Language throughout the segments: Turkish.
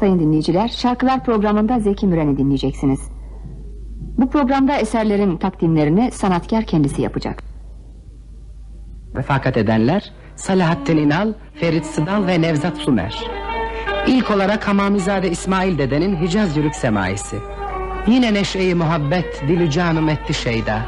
Sayın dinleyiciler, Şarkılar programında Zeki Müren'i dinleyeceksiniz. Bu programda eserlerin takdimlerini sanatkar kendisi yapacak. Refakat edenler Salahattin İnal, Ferit Sıdal ve Nevzat Sumer. İlk olarak Hamamizade İsmail dedenin Hicaz Yürük Semaisi. Yine neşeyi muhabbet dilü canım etti şeyda.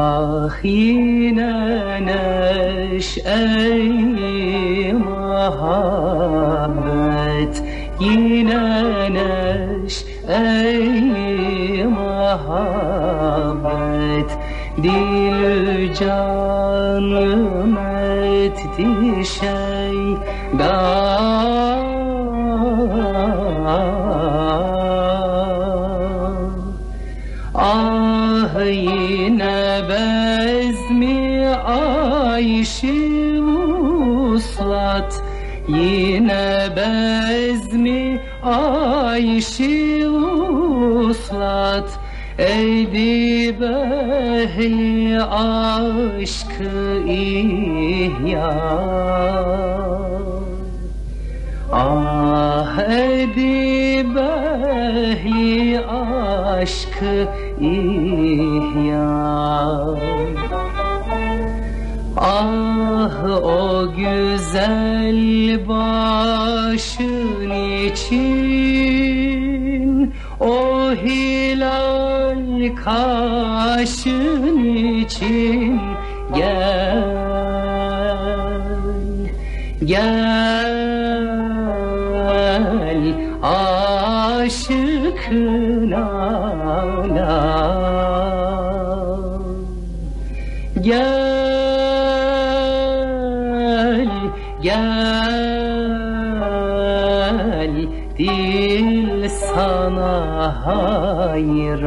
Ah yine neşe-i Yine neşe-i muhabbet Dil canım etti şeyda ayşi uslat Yine bezmi ayşi uslat Eydi behli aşkı ihya. Ah edibehi aşkı ihya Ah o güzel başın için O hilal kaşın için Gel Gel Dil sana hayran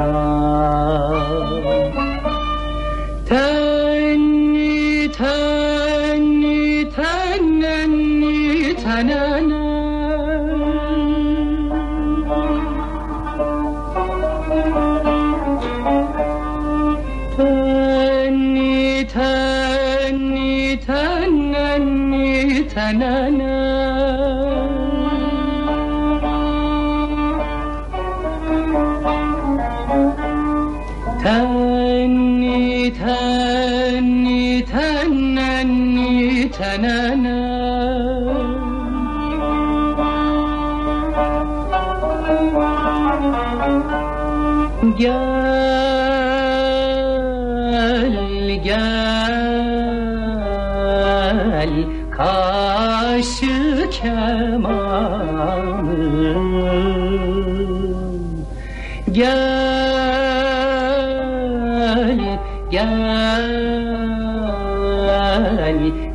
Gel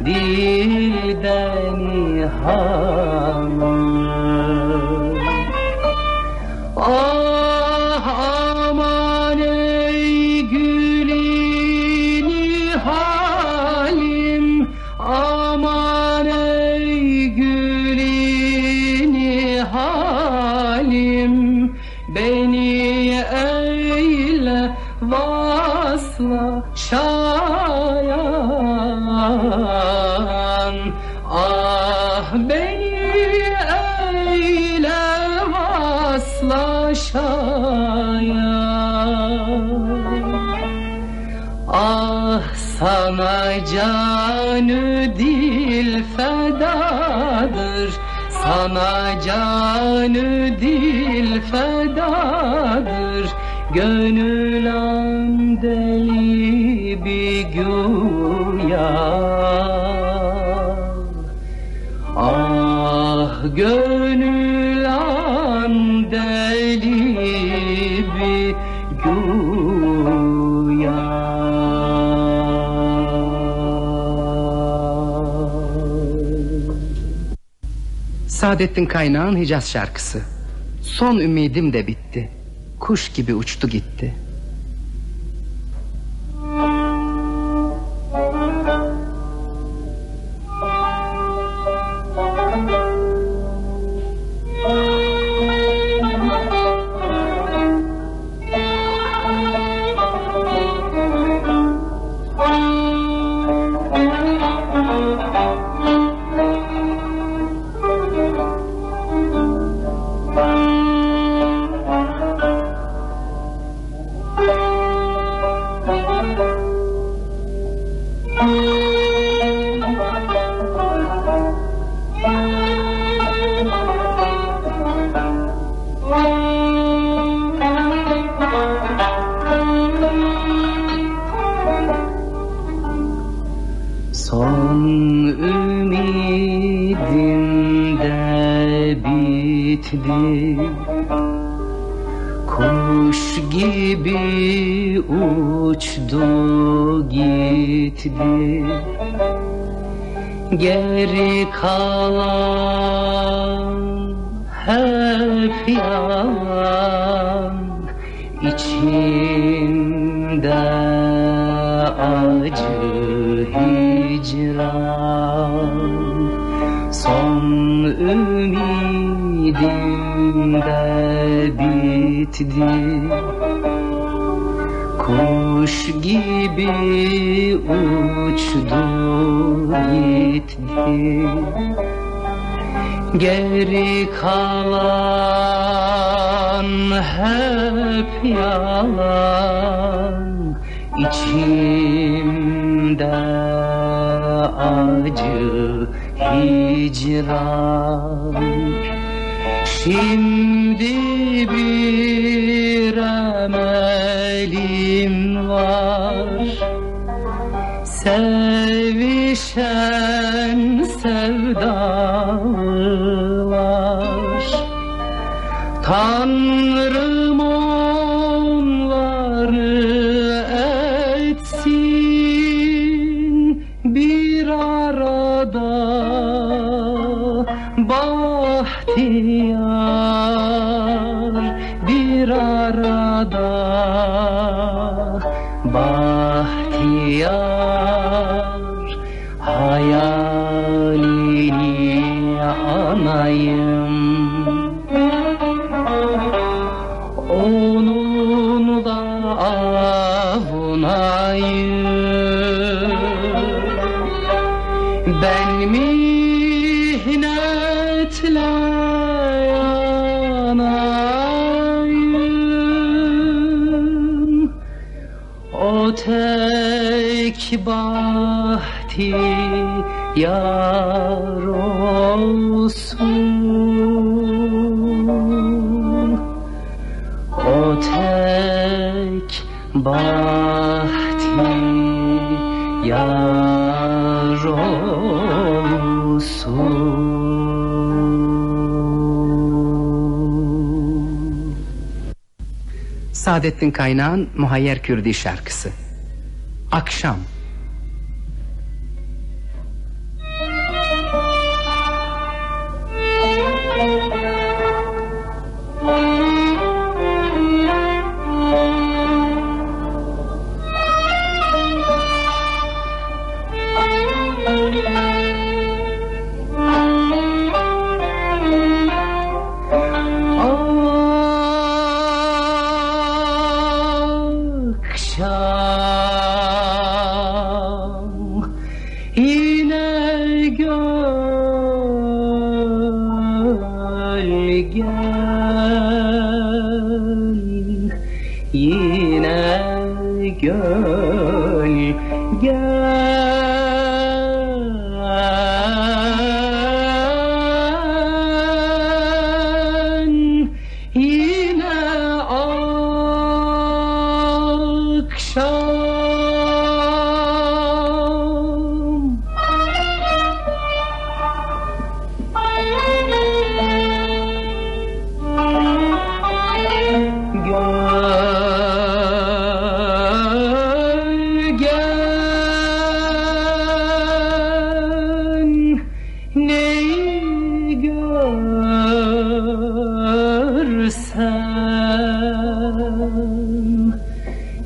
dilden hanım Ah asla şayan. Ah beni eyle asla şayan. Ah sana canı dil fedadır. Sana canı dil fedadır. Gönül deli bir güya Ah gönül an deli güya Saadettin Kaynağ'ın Hicaz şarkısı. Son ümidim de bitti. Kuş gibi uçtu gitti. Bitti Kuş gibi uçtu gitti. Geri kalan hep yalan İçimde acı hicran. Son ümidim bitti Kuş gibi uçtu gitti. Geri kalan hep yalan. İçimde acı hicran Şimdi bir emelim var. Sevişen sevdalılar Tanrım ben mihnetle yanayım o tek bahti yar olsun. O tek bahti yar Saadettin Kaynağ'ın Muhayyer Kürdi şarkısı. Akşam.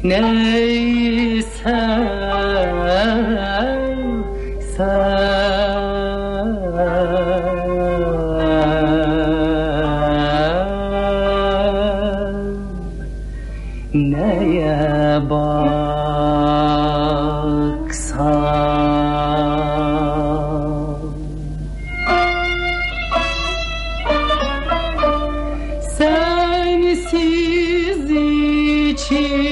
نسهام نسهام سام نيا بابا ছিল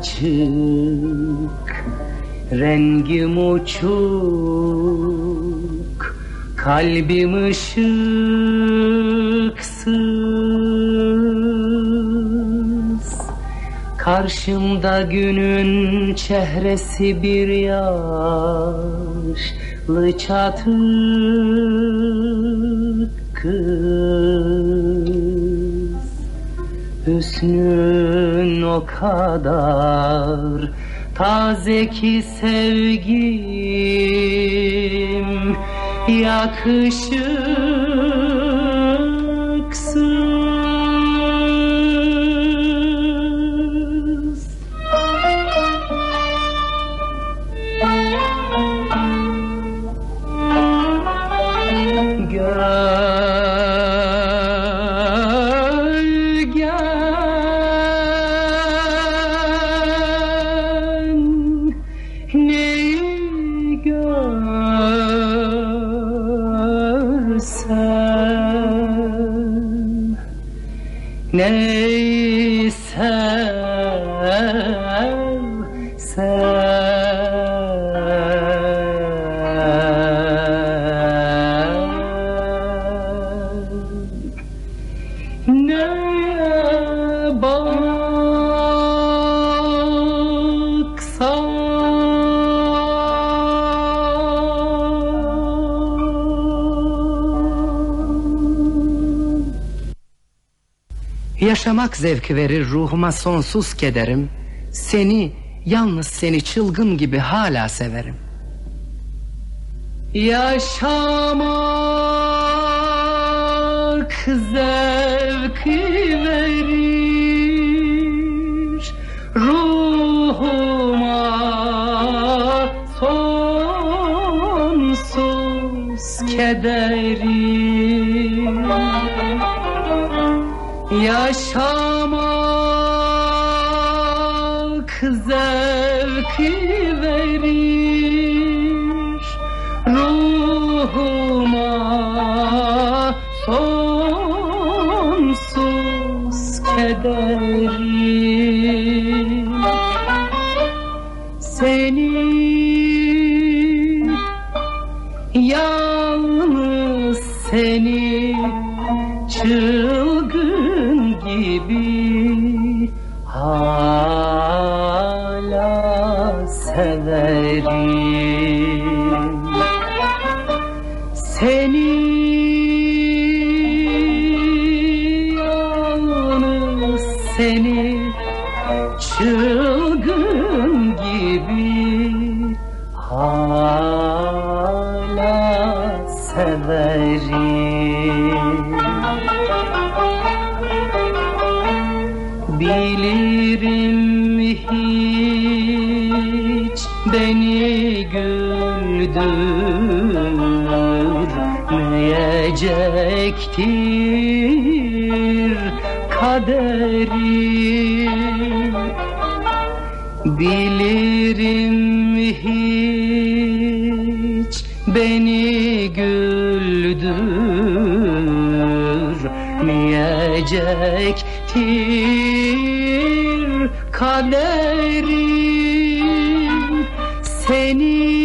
açık Rengim uçuk Kalbim ışıksız. Karşımda günün çehresi bir yaşlı çatık kız Hüsnün o kadar taze ki sevgim yakışıksız Yaşamak zevki verir ruhuma sonsuz kederim. Seni, yalnız seni çılgın gibi hala severim. Yaşamak zevki verir ruhuma sonsuz kederi Yaşamak seni çılgın gibi hala severim. Bilirim hiç beni güldürmeyecektir kaderim. Bilirim hiç beni güldürmeyecektir kaderim. Seni